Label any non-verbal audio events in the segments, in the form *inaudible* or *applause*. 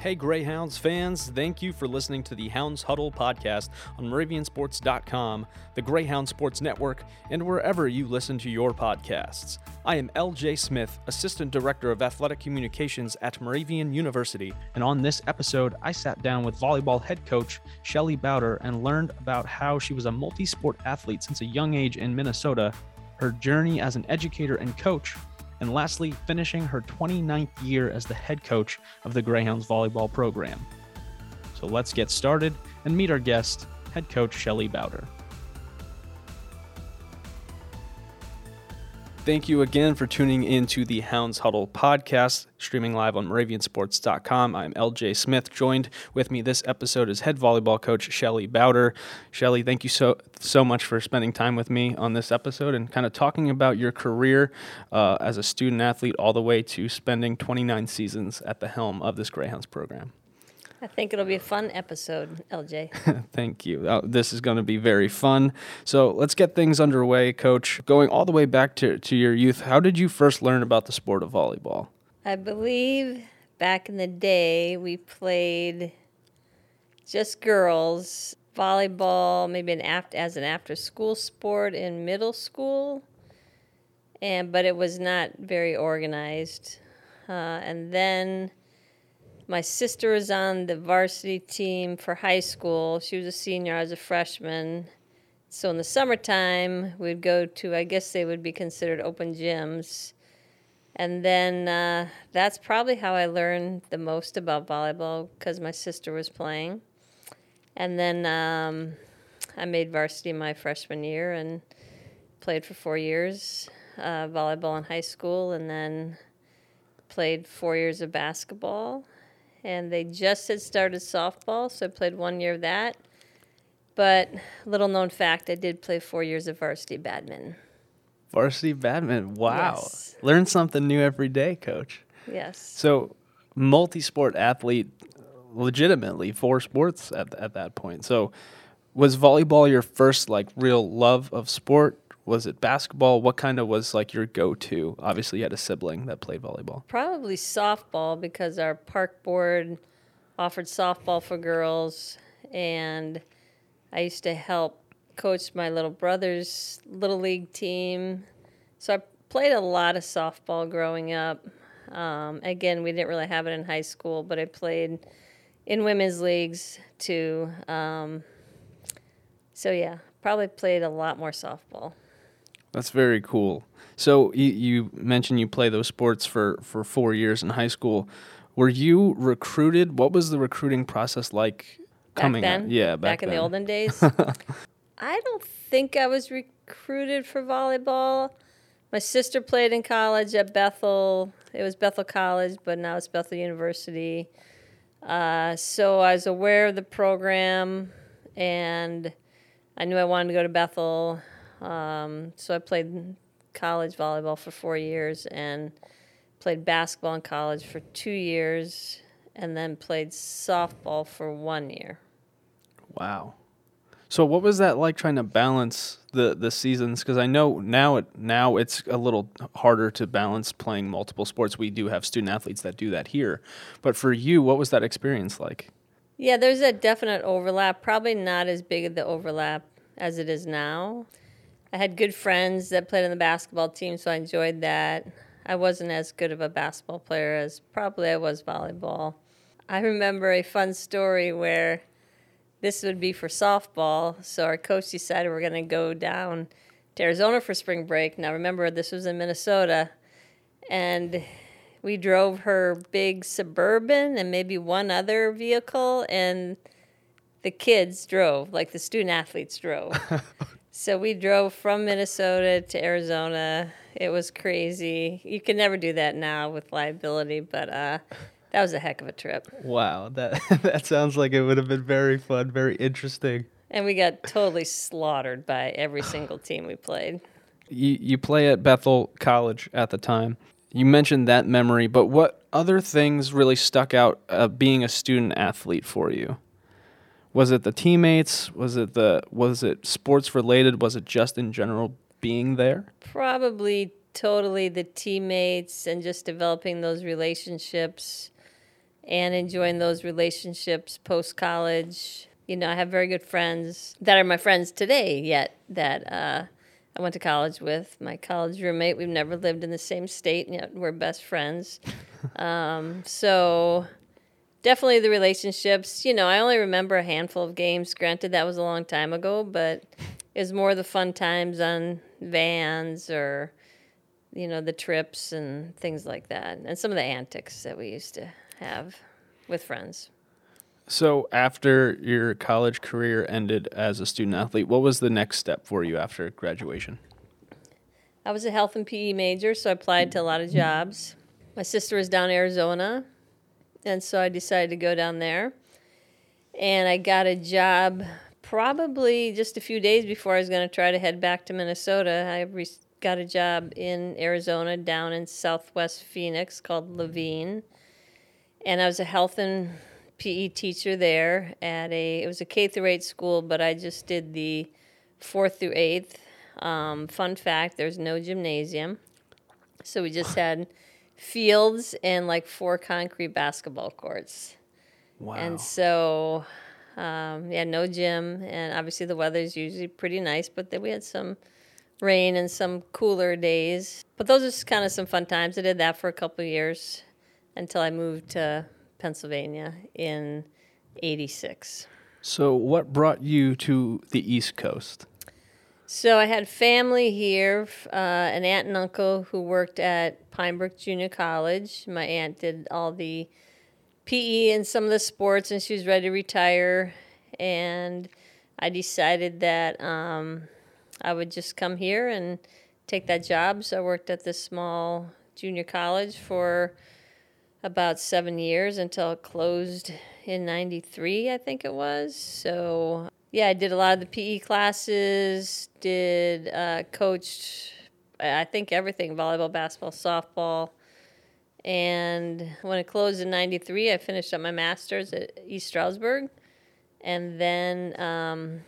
Hey, Greyhounds fans, thank you for listening to the Hounds Huddle podcast on Moraviansports.com, the Greyhound Sports Network, and wherever you listen to your podcasts. I am LJ Smith, Assistant Director of Athletic Communications at Moravian University, and on this episode, I sat down with volleyball head coach Shelly Bowder and learned about how she was a multi sport athlete since a young age in Minnesota, her journey as an educator and coach, and lastly, finishing her 29th year as the head coach of the Greyhounds volleyball program. So let's get started and meet our guest, head coach Shelly Bowder. Thank you again for tuning in to the Hounds Huddle podcast, streaming live on Moraviansports.com. I'm LJ Smith. Joined with me this episode is head volleyball coach Shelly Bowder. Shelly, thank you so so much for spending time with me on this episode and kind of talking about your career uh, as a student athlete all the way to spending 29 seasons at the helm of this Greyhounds program. I think it'll be a fun episode, LJ. *laughs* Thank you. Uh, this is going to be very fun. So let's get things underway, Coach. Going all the way back to, to your youth, how did you first learn about the sport of volleyball? I believe back in the day we played just girls volleyball, maybe an after, as an after school sport in middle school, and but it was not very organized. Uh, and then my sister was on the varsity team for high school. She was a senior, I was a freshman. So in the summertime, we'd go to, I guess they would be considered open gyms. And then uh, that's probably how I learned the most about volleyball because my sister was playing. And then um, I made varsity my freshman year and played for four years uh, volleyball in high school and then played four years of basketball and they just had started softball, so I played one year of that. But little known fact, I did play four years of varsity badminton. Varsity badminton. Wow. Yes. Learn something new every day, coach. Yes. So, multi sport athlete, legitimately four sports at, at that point. So, was volleyball your first like real love of sport? Was it basketball? What kind of was like your go to? Obviously, you had a sibling that played volleyball. Probably softball because our park board offered softball for girls, and I used to help coach my little brother's little league team. So I played a lot of softball growing up. Um, again, we didn't really have it in high school, but I played in women's leagues too. Um, so yeah, probably played a lot more softball. That's very cool. So you, you mentioned you play those sports for, for four years in high school. Were you recruited? What was the recruiting process like coming back then? Yeah, back, back, in then. the olden days. *laughs* I don't think I was recruited for volleyball. My sister played in college at Bethel. It was Bethel College, but now it's Bethel University. Uh, so I was aware of the program, and I knew I wanted to go to Bethel. Um, so I played college volleyball for four years and played basketball in college for two years, and then played softball for one year. Wow. So what was that like trying to balance the the seasons? Because I know now it now it's a little harder to balance playing multiple sports. We do have student athletes that do that here, but for you, what was that experience like? Yeah, there's a definite overlap. Probably not as big of the overlap as it is now. I had good friends that played on the basketball team, so I enjoyed that. I wasn't as good of a basketball player as probably I was volleyball. I remember a fun story where this would be for softball. So our coach decided we're going to go down to Arizona for spring break. Now remember, this was in Minnesota, and we drove her big suburban and maybe one other vehicle, and the kids drove, like the student athletes drove. *laughs* so we drove from Minnesota to Arizona. It was crazy. You can never do that now with liability, but uh, that was a heck of a trip. Wow, that *laughs* that sounds like it would have been very fun, very interesting. And we got totally slaughtered by every single team we played. You you play at Bethel College at the time. You mentioned that memory, but what other things really stuck out uh, being a student athlete for you? Was it the teammates? Was it the was it sports related? Was it just in general being there? Probably totally the teammates and just developing those relationships and enjoying those relationships post college. You know, I have very good friends that are my friends today, yet that uh, I went to college with. My college roommate, we've never lived in the same state, and yet we're best friends. *laughs* um, so, definitely the relationships. You know, I only remember a handful of games. Granted, that was a long time ago, but it was more the fun times on vans or, you know, the trips and things like that, and some of the antics that we used to have with friends. So, after your college career ended as a student athlete, what was the next step for you after graduation? I was a health and PE major, so I applied to a lot of jobs. My sister was down in Arizona, and so I decided to go down there. And I got a job probably just a few days before I was going to try to head back to Minnesota. I re- got a job in Arizona down in southwest Phoenix called Laveen. And I was a health and PE teacher there at a it was a K through eight school, but I just did the fourth through eighth. Um, fun fact: there's no gymnasium, so we just had fields and like four concrete basketball courts. Wow. And so, um, yeah, no gym, and obviously the weather's usually pretty nice, but then we had some rain and some cooler days. But those are just kind of some fun times. I did that for a couple of years until I moved to Pennsylvania in 86. so, what brought you to the East Coast? So I had family here, uh, an aunt and uncle who worked at Pinebrook Junior College. My aunt did all the PE and some of the sports, and she was ready to retire. And I decided that um, I would just come here and take that job. So I worked at this small junior college for about seven years until it closed in 93, I think it was. So, yeah, I did a lot of the PE classes, did uh, coached, I think everything volleyball, basketball, softball. And when it closed in 93, I finished up my master's at East Stroudsburg. And then um,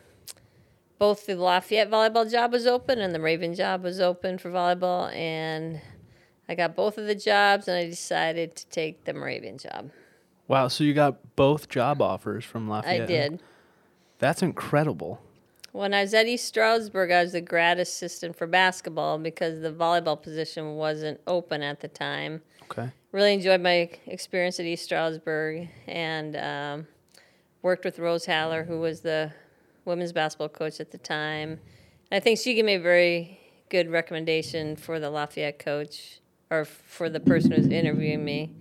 both the Lafayette volleyball job was open and the Moravian job was open for volleyball. And I got both of the jobs and I decided to take the Moravian job. Wow, so you got both job offers from Lafayette. I did. That's incredible. When I was at East Stroudsburg, I was the grad assistant for basketball because the volleyball position wasn't open at the time. Okay. Really enjoyed my experience at East Stroudsburg and um, worked with Rose Haller, who was the women's basketball coach at the time. And I think she gave me a very good recommendation for the Lafayette coach or for the person who's interviewing me.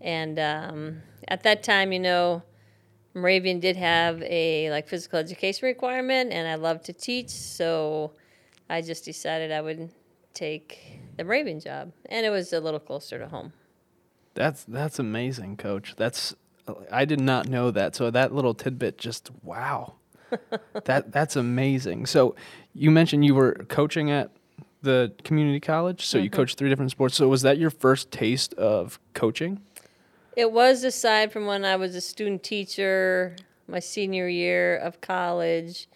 And um, at that time, you know, Moravian did have a like physical education requirement, and I love to teach, so I just decided I would take the Moravian job, and it was a little closer to home. That's that's amazing, coach. That's I did not know that. So that little tidbit just wow. *laughs* that that's amazing. So you mentioned you were coaching at the community college, so you mm-hmm. coached three different sports. So was that your first taste of coaching? It was aside from when I was a student teacher my senior year of college,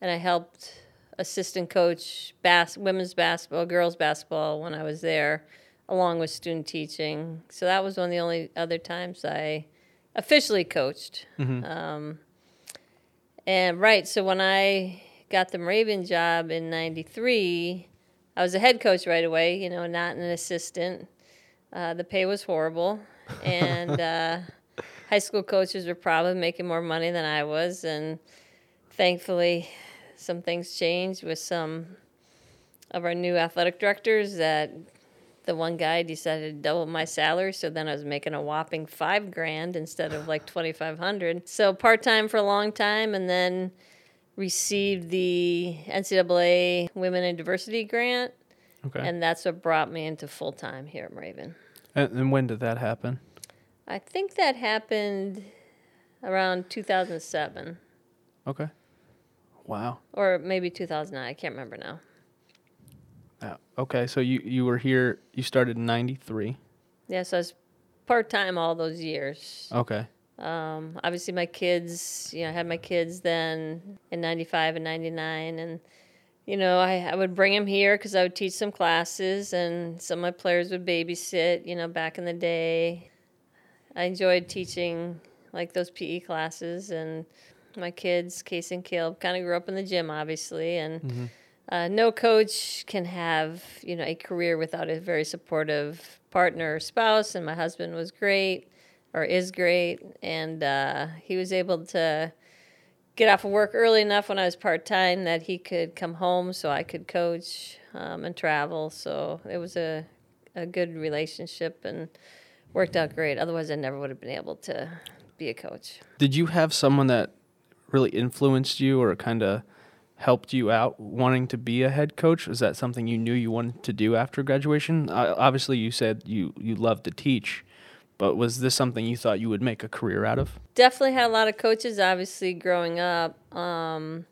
and I helped assistant coach bas- women's basketball, girls basketball when I was there, along with student teaching. So that was one of the only other times I officially coached. Um, and right, so when I got the Moravian job in '93, I was a head coach right away. You know, not an assistant. Uh, the pay was horrible, and uh, high school coaches were probably making more money than I was. And thankfully, some things changed with some of our new athletic directors. That the one guy decided to double my salary, so then I was making a whopping five grand instead of like twenty five hundred. So part time for a long time, and then received the NCAA Women in Diversity grant, Okay. and that's what brought me into full time here at Moravian. And, and when did that happen? I think that happened around 2007 Okay. Wow. or maybe 2009. I can't remember now. Yeah. Okay. So you you were here. You started in '93. Yeah, so I was part time all those years. Okay. Um, obviously, my kids, you know, I had my kids then in 95 and 99. And, you know, I, I would bring him here because I would teach some classes and some of my players would babysit, you know, back in the day. I enjoyed teaching like those PE classes and my kids, Case and Caleb, kind of grew up in the gym, obviously, and Mm-hmm. uh, no coach can have you know a career without a very supportive partner or spouse. And my husband was great, or is great, and uh, he was able to get off of work early enough when I was part time that he could come home so I could coach um, and travel. So it was a a good relationship and worked out great. Otherwise, I never would have been able to be a coach. Did you have someone that really influenced you or kind of helped you out wanting to be a head coach? Was that something you knew you wanted to do after graduation? Obviously, you said you you loved to teach, but was this something you thought you would make a career out of? Definitely had a lot of coaches. Obviously, growing up, um,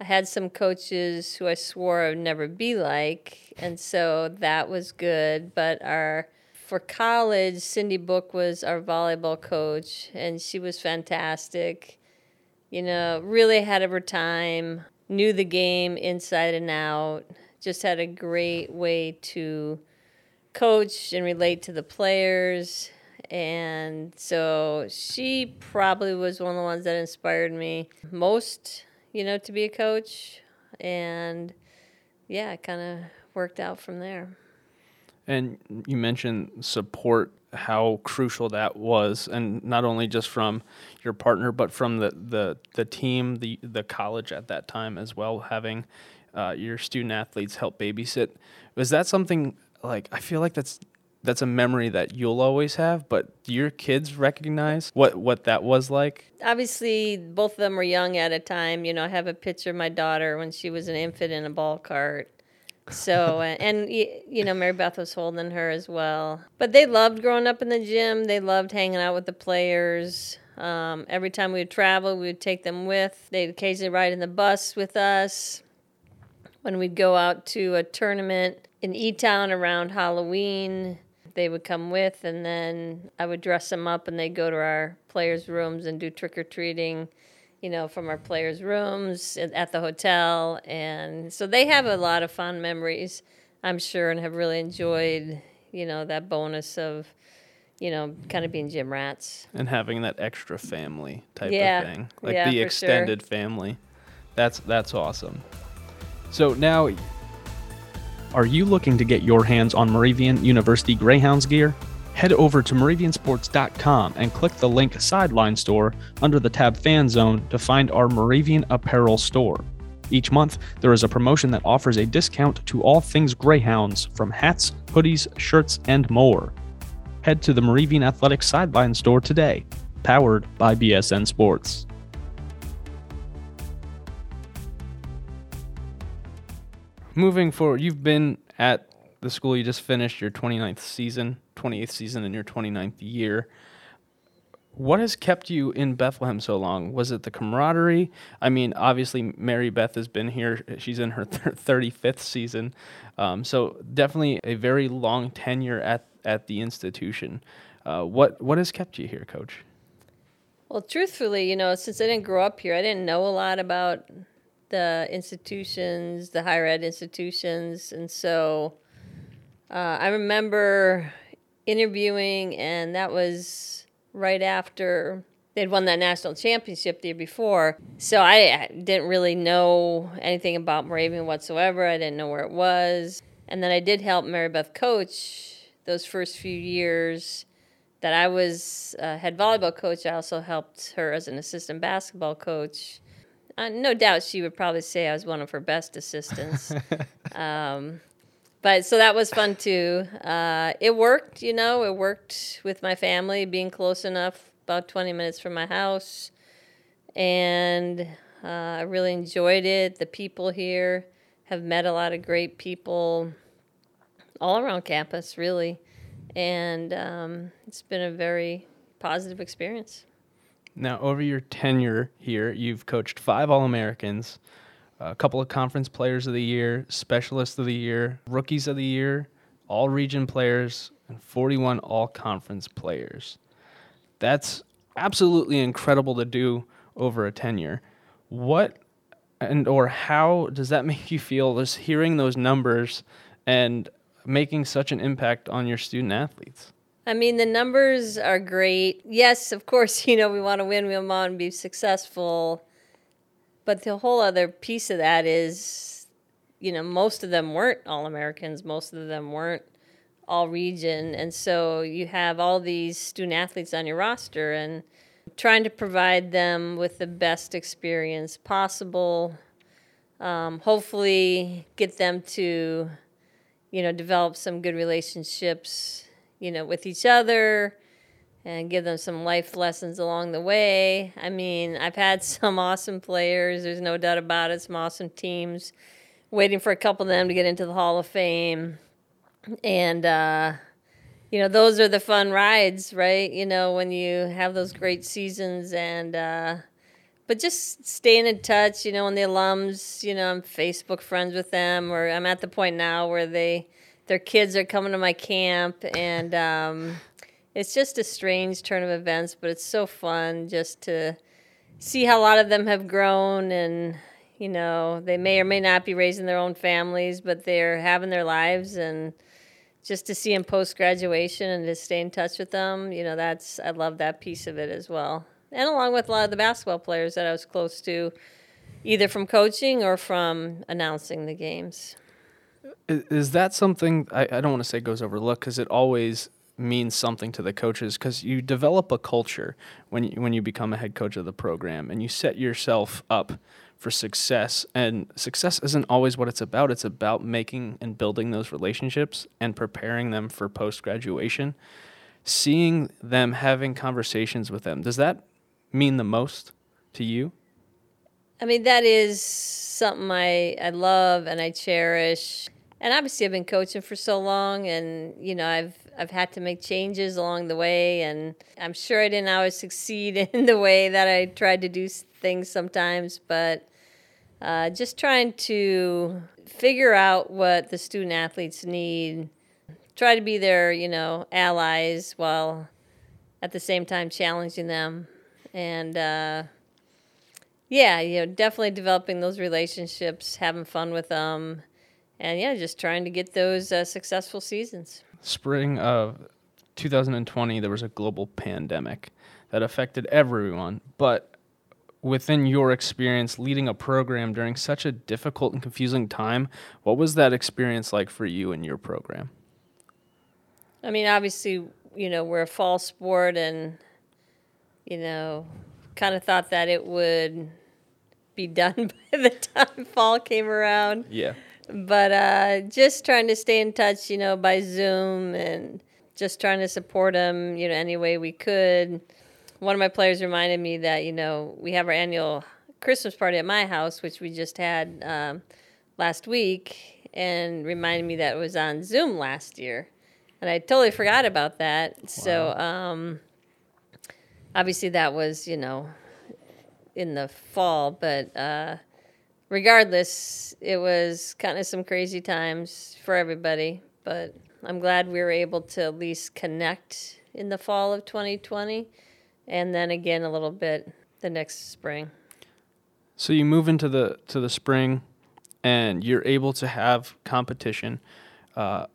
I had some coaches who I swore I would never be like, and so that was good. But our for college, Cindy Book was our volleyball coach, and she was fantastic. You know, really ahead of her time, knew the game inside and out, just had a great way to coach and relate to the players. And so she probably was one of the ones that inspired me most, you know, to be a coach. And yeah, it kind of worked out from there. And you mentioned support, how crucial that was, and not only just from your partner, but from the the, the team, the the college at that time as well, having uh, your student athletes help babysit. Was that something like I feel like that's that's a memory that you'll always have, but do your kids recognize what what that was like? Obviously, both of them were young at a time. You know, I have a picture of my daughter when she was an infant in a ball cart. So, *laughs* and, and you know, Mary Beth was holding her as well. But they loved growing up in the gym. They loved hanging out with the players. Um, every time we would travel, we would take them with. They'd occasionally ride in the bus with us. When we'd go out to a tournament in E Town around Halloween, they would come with, and then I would dress them up, and they'd go to our players' rooms and do trick or treating you know, from our players' rooms at the hotel. And so they have a lot of fond memories, I'm sure, and have really enjoyed, you know, that bonus of, you know, kind of being gym rats. And having that extra family type Yeah. of thing, like Yeah, the for sure. extended family. That's that's awesome. So now, are you looking to get your hands on Moravian University Greyhounds gear? Head over to moraviansports.com and click the link Sideline Store under the tab Fan Zone to find our Moravian apparel store. Each month, there is a promotion that offers a discount to all things Greyhounds, from hats, hoodies, shirts, and more. Head to the Moravian Athletic Sideline Store today, powered by BSN Sports. Moving forward, you've been at the school you just finished your 29th season, 28th season in your 29th year. What has kept you in Bethlehem so long? Was it the camaraderie? I mean, obviously, Mary Beth has been here. She's in her thir- 35th season. Um, so, definitely a very long tenure at, at the institution. Uh, what, what has kept you here, Coach? Well, truthfully, you know, since I didn't grow up here, I didn't know a lot about the institutions, the higher ed institutions. And so uh, I remember interviewing, and that was right after they'd won that national championship the year before. So I didn't really know anything about Moravian whatsoever. I didn't know where it was. And then I did help Mary Beth coach those first few years that I was uh, head volleyball coach. I also helped her as an assistant basketball coach. Uh, no doubt she would probably say I was one of her best assistants. *laughs* um, but so that was fun too. Uh, it worked, you know, it worked with my family, being close enough, about 20 minutes from my house. And uh, I really enjoyed it. The people here have met a lot of great people all around campus, really. And um, it's been a very positive experience. Now, over your tenure here, you've coached five All Americans, a couple of Conference Players of the Year, Specialists of the Year, Rookies of the Year, All Region Players, and 41 All Conference Players. That's absolutely incredible to do over a tenure. What and or how does that *laughs* make you feel just hearing those numbers and making such an impact on your student athletes? I mean, the numbers are great. Yes, of course, *laughs* you know, we want to win, we want to be successful. But the whole other piece of that is, you know, most of them weren't All Americans, most of them weren't all region. And so you have all these student athletes on your roster and trying to provide them with the best experience possible. Um, hopefully, get them to, you know, develop some good relationships, you know, with each other and give them some life lessons along the way. I mean, I've had *laughs* some awesome players, there's no doubt about it, some awesome teams. Waiting for a couple of them to get into the Hall of Fame and uh, you know those are the fun rides, right? You know when you have those great seasons and. Uh, but just staying in touch, you know, and the alums, you know, I'm Facebook friends with them, or I'm at the point now where they, their kids are coming to my camp, and um, it's just a strange turn of events, but it's so fun just to see how a lot of them have grown, and you know, they may or may not be raising their own families, but they're having their lives, and just to see them post graduation and to stay in touch with them, you know, that's I love that piece of it as well. And along with a lot of the basketball players that I was close to, either from coaching or from announcing the games. Is, that something I, I don't want to say goes overlooked because it always means something to the coaches because you develop a culture when you, when you become a head coach of the program and you set yourself up for success. And success isn't always what it's about. It's about making and building those relationships and preparing them for post graduation. Seeing them having conversations with them, does that mean the most to you? I mean, that is something I, I love and I cherish. And obviously, I've been coaching for so long, and you know, I've I've had to make changes along the way, and I'm sure I didn't always *laughs* succeed in the way that I tried to do things sometimes, but uh, just trying to figure out what the student athletes need, try to be their, you know, allies while at the same time challenging them. And uh, yeah, you know, definitely developing those relationships, having fun with them, and yeah, just trying to get those uh, successful seasons. Spring of 2020, there was a global pandemic that affected everyone, but within your experience leading a program during such a difficult and confusing time, what was that experience like for you and your program? I mean, obviously, you know, we're a fall sport and, you know, kind of thought that it would be done *laughs* by the time fall came around. Yeah. But uh, just trying to stay in touch, you know, by Zoom and just trying to support them, you know, any way we could one of my players reminded me that you know we have our annual Christmas party at my house, which we just had um, last week, and reminded me that it was on Zoom last year, and I totally forgot about that. Wow. So um, obviously that was you know in the fall, but uh, regardless, it was kind of some crazy times for everybody. But I'm glad we were able to at least connect in the fall of 2020 and then again a little bit the next spring. So you move into the to the spring, and you're able to have competition uh,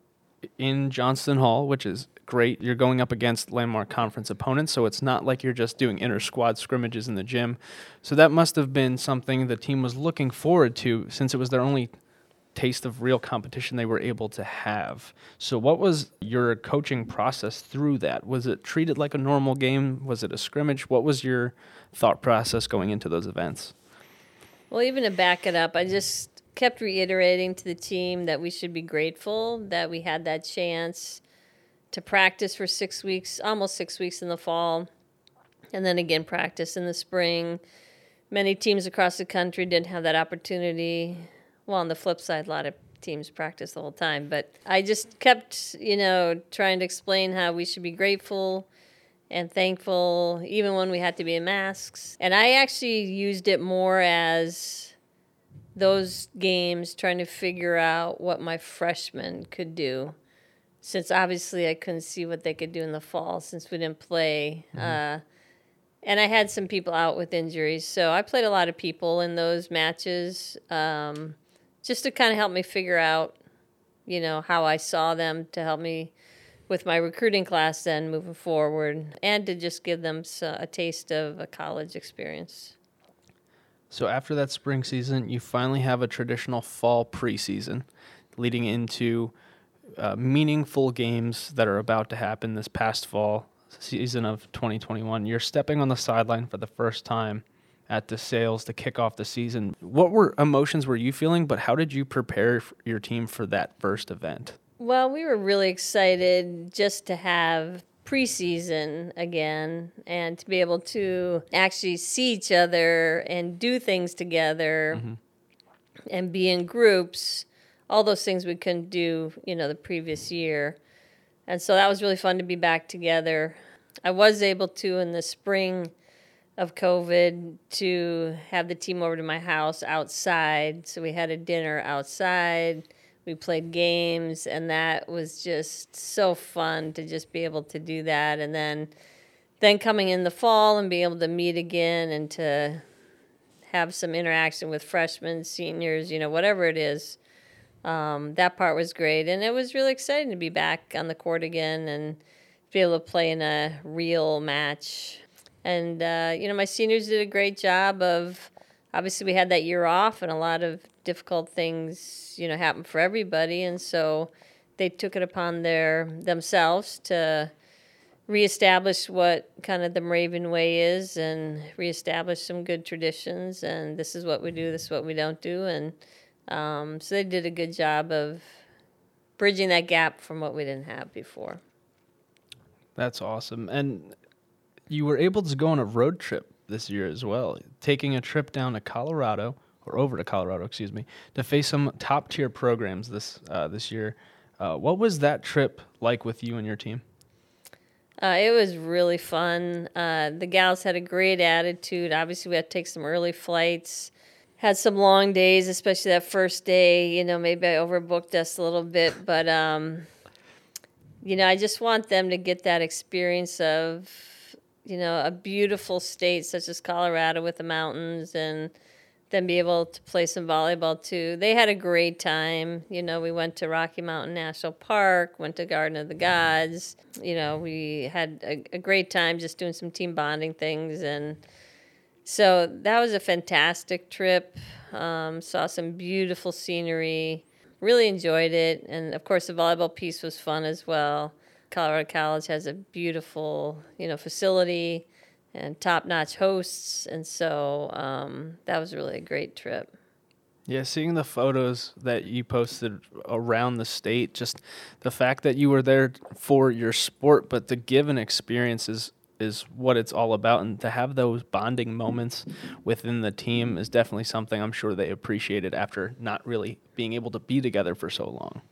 in Johnston Hall, which is great. You're going up against landmark conference opponents, so it's not like you're just doing inter squad scrimmages in the gym. So that must have been something the team was looking forward to, since it was their only taste of real competition they were able to have. So, what was your coaching process through that? Was it treated like a normal game? Was it a scrimmage? What was your thought process going into those events? Well, even to back it up, I just kept reiterating to the team that we should be grateful that we had that chance to practice for six weeks, almost six weeks in the fall, and then again practice in the spring. Many teams across the country didn't have that opportunity well, on the flip side, a lot of teams practice the whole time. But I just kept, you know, trying to explain how we should be grateful and thankful, even when we had to be in masks. And I actually used it more as those games trying to figure out what my freshmen could do. Since obviously I couldn't see what they could do in the fall since we didn't play. Mm-hmm. Uh, and I had some people out with injuries. So I played a lot of people in those matches. Um, just to kind of help me figure out, you know, how I saw them to help me with my recruiting class then moving forward, and to just give them a taste of a college experience. So after that spring season, you finally have a traditional fall preseason, leading into uh, meaningful games that are about to happen this past fall season of 2021. You're stepping on the sideline for the first time at the sales to kick off the season. What were emotions were you feeling? But how did you prepare your team for that first event? Well, we were really excited just to have preseason again and to be able to actually see each other and do things together mm-hmm. and be in groups. All those things we couldn't do, you know, the previous year. And so that was really fun to be back together. I was able to in the spring of COVID to have the team over to my house outside. So we had a dinner outside we played games and that was just so fun to just be able to do that and then then coming in the fall and being able to meet again and to have some interaction with freshmen seniors you know whatever it is um, that part was great and it was really exciting to be back on the court again and be able to play in a real match and uh, you know my seniors did a great job of obviously we had that year off and a lot of difficult things, you know, happen for everybody, and so they took it upon their themselves to reestablish what kind of the Moravian way is and reestablish some good traditions. And this is what we do, this is what we don't do. And um, so they did a good job of bridging that gap from what we didn't have before. That's awesome. And you were able to go on a road trip this year as well, taking a trip down to Colorado or over to Colorado, excuse me, to face some top tier programs this uh, this year. Uh, what was that trip like with you and your team? Uh, it was really fun. Uh, the gals had a great attitude. Obviously, we had to take some early flights. Had some long days, especially that first day. You know, maybe I overbooked us a little bit, but um, you know, I just want them to get that experience of, you know, a beautiful state such as Colorado with the mountains and then be able to play some volleyball too. They had a great time. You know, we went to Rocky Mountain National Park, went to Garden of the Gods. You know, we had a, a great time just doing some team bonding things. And so that was a fantastic trip. Um, saw some beautiful scenery. Really enjoyed it. And of course, the volleyball piece was fun as well. Colorado College has a beautiful, you know, facility and top notch hosts. And so um, that was really a great trip. Yeah, seeing the photos that you posted around the state, just the fact that you were there for your sport, but the given experience is, is what it's all about. And to have those bonding moments within the team is definitely something I'm sure they appreciated after not really being able to be together for so long.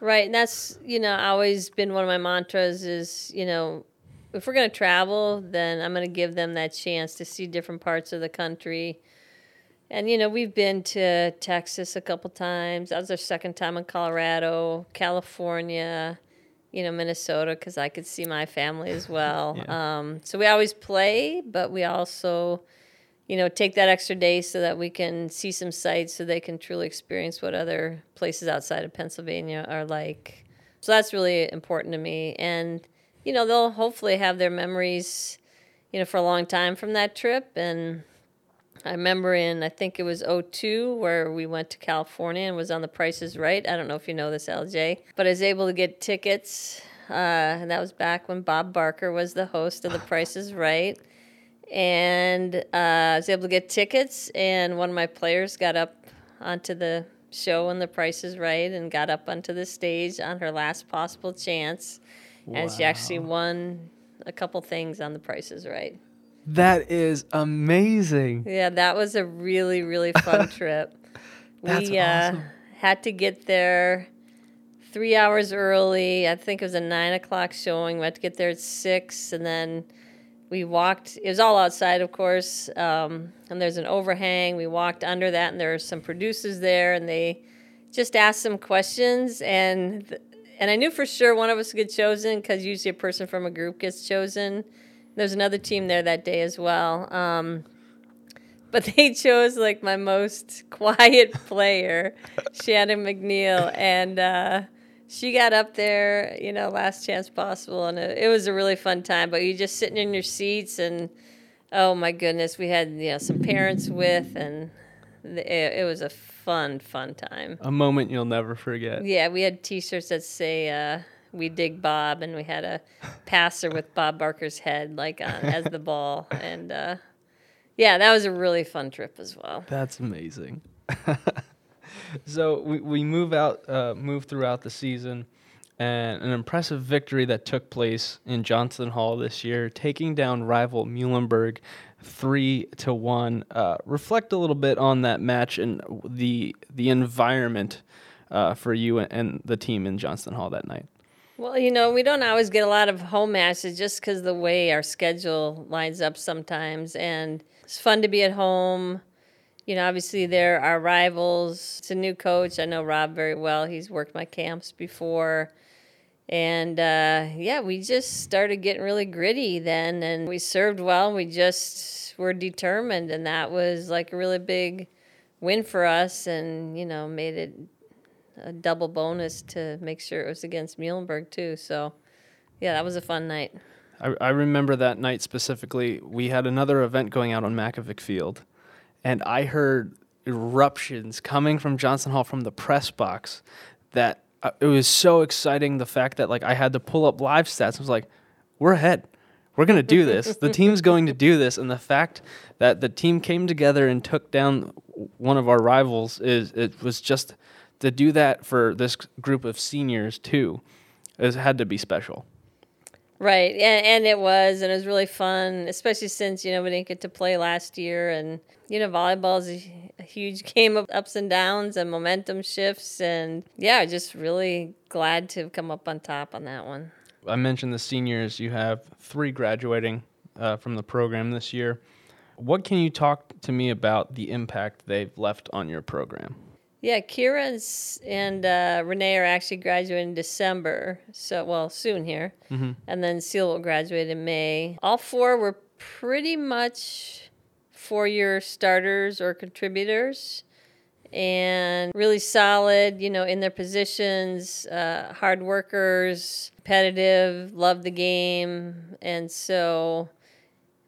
Right. And that's, you know, always been one of my mantras is, you know, if we're going to travel, then I'm going to give them that chance to see different parts of the country. And you know, we've been to Texas a couple times. That was our second time in Colorado, California, you know, Minnesota, because I could see my family as *laughs* well. yeah. um, so we always play, but we also, you know, take that extra day so that we can see some sights, so they can truly experience what other places outside of Pennsylvania are like. So that's really important to me, and you know, they'll hopefully have their memories, you know, for a long time from that trip. And I remember in, I think it was 02, where we went to California and was on the Price is Right. I don't know if you know this, LJ, but I was able to get tickets. Uh, and that was back when Bob Barker was the host of The Price is Right. And uh, I was able to get tickets, and one of my players got up onto the show when The Price is Right and got up onto the stage on her last possible chance Wow. And she actually won a couple things on the Price is Right. That is amazing. Yeah, that was a really, really fun *laughs* trip. That's we uh, had to get there three hours early. I think it was a nine o'clock showing. We had to get there at six, and then we walked. It was all outside, of course, um, and there's an overhang. We walked under that, and there were some producers there, and they just asked some questions, and th- and I knew for sure one of us would get chosen because usually a person from a group gets chosen. There's another team there that day as well. Um, but they chose like my most *laughs* quiet player, Shannon McNeil, and uh, she got up there, you know, last chance possible, and it, it was a really fun time. But you're just sitting in your seats, and oh my goodness, we had you know some parents with, and it, it was a fun, fun time. A moment you'll never forget. Yeah, we had T-shirts that say uh, "We dig Bob," and we had a passer with Bob Barker's head like on, as the ball, and uh, yeah, that was a really fun trip as well. That's amazing. *laughs* so we, we move out, uh, move throughout the season, and an impressive victory that took place in Johnston Hall this year, taking down rival Muhlenberg three to one. Uh, reflect a little bit on that match and the the environment uh, for you and the team in Johnston Hall that night. Well, you know, we don't always get a lot of home matches just because the way our schedule lines up sometimes, and it's fun to be at home. You know, obviously there are rivals. It's a new coach. I know Rob very well. He's worked my camps before. And uh, yeah, we just started getting really gritty then, and we served well. We just were determined, and that was like a really big win for us, and you know, made it a double bonus to make sure it was against Muhlenberg too. So yeah, that was a fun night. I, I remember that night specifically. We had another event going out on Mackovic Field, and I heard eruptions coming from Johnston Hall from the press box that uh, it was so exciting the fact that like I had to pull up live stats. I was like, we're ahead. We're going to do this. the team's going to do this and the fact that the team came together and took down one of our rivals is it was just to do that for this group of seniors too. It had to be special. Right, and, and it was, and it was really fun, especially since you know we didn't get to play last year, and you know volleyball is a, a huge *laughs* game of ups and downs and momentum shifts, and yeah, just really glad to have come up on top on that one. I mentioned the seniors. You have three graduating uh, from the program this year. What can you talk to me about the impact they've left on your program? Yeah, Kira and uh, Renee are actually graduating in December, so well soon here, mm-hmm. and then Seal will graduate in May. All four were pretty much four-year starters or contributors, and really solid. You know, in their positions, uh, hard workers, competitive, love the game, and so.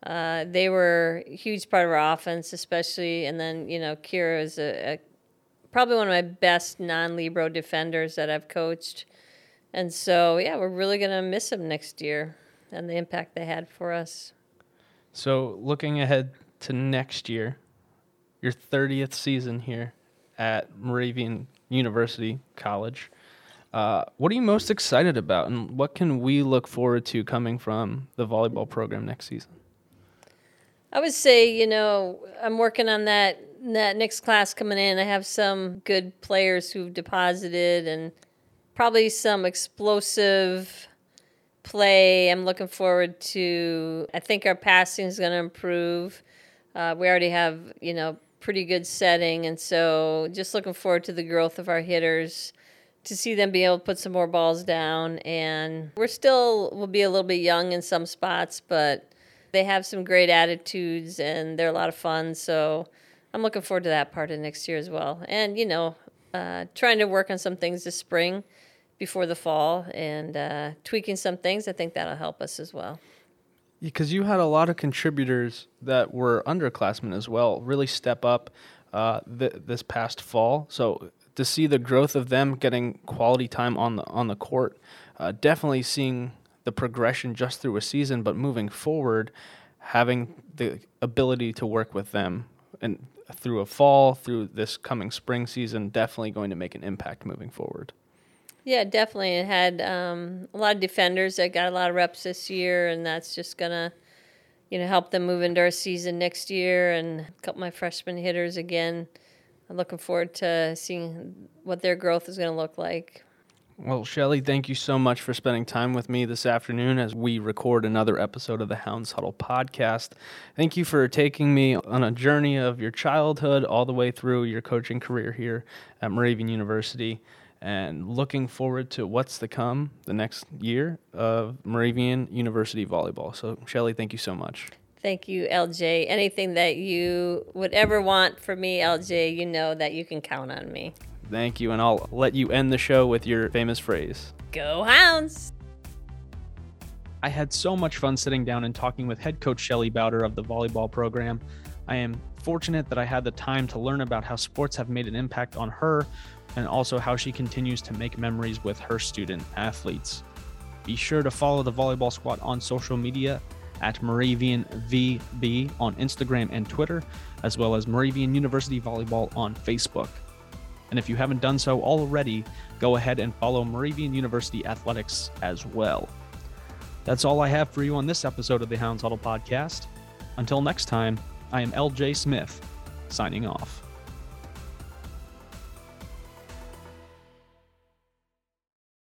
Uh, they were a huge part of our offense, especially, and then you know Kira is a, a probably one of my best non libero defenders that I've coached. And so, yeah, we're really going to miss him next year and the impact they had for us. So, looking ahead to next year, your 30th season here at Moravian University College, uh, what are you most excited about, and what can we look forward to coming from the volleyball program next season? I would say, you know, I'm working on that that next class coming in, I have some good players who've deposited and probably some explosive play. I'm looking forward to. I think our passing is going to improve. Uh, we already have, you know, pretty good setting, and so just looking forward to the growth of our hitters. To see them be able to put some more balls down, and we're still we'll be a little bit young in some spots, but they have some great attitudes and they're a lot of fun. So I'm looking forward to that part of next year as well. And, you know, uh, trying to work on some things this spring before the fall and uh, tweaking some things. I think that'll help us as well. Because you had a lot of contributors that were underclassmen as well really step up uh, th- this past fall. So to see the growth of them getting quality time on the on the court, uh, definitely seeing the progression just through a season, but moving forward, having the ability to work with them and through a fall, through this coming spring season, definitely going to make an impact moving forward. Yeah, definitely. It had um, a lot of defenders that got a lot of reps this year, and that's just gonna, you know, help them move into our season next year. And a couple of my freshman hitters again. I'm looking forward to seeing what their growth is going to look like. Well, Shelly, thank you so much for spending time with me this afternoon as we record another episode of the Hounds Huddle podcast. Thank you for taking me on a journey of your childhood all the way through your coaching career here at Moravian University and looking forward to what's to come the next year of Moravian University volleyball. So, Shelly, thank you so much. Thank you, LJ. Anything that you would ever want from me, LJ, you know that you can count on me. Thank you, and I'll let you end the show with your famous phrase. Go Hounds! I had so much fun sitting down and talking with head coach Shelly Bowder of the volleyball program. I am fortunate that I had the time to learn about how sports have made an impact on her and also how she continues to make memories with her student athletes. Be sure to follow the Volleyball Squad on social media at Moravian VB on Instagram and Twitter, as well as Moravian University Volleyball on Facebook. And if you haven't done so already, go ahead and follow Moravian University Athletics as well. That's all I have for you on this episode of the Hounds Huddle podcast. Until next time, I am LJ Smith, signing off.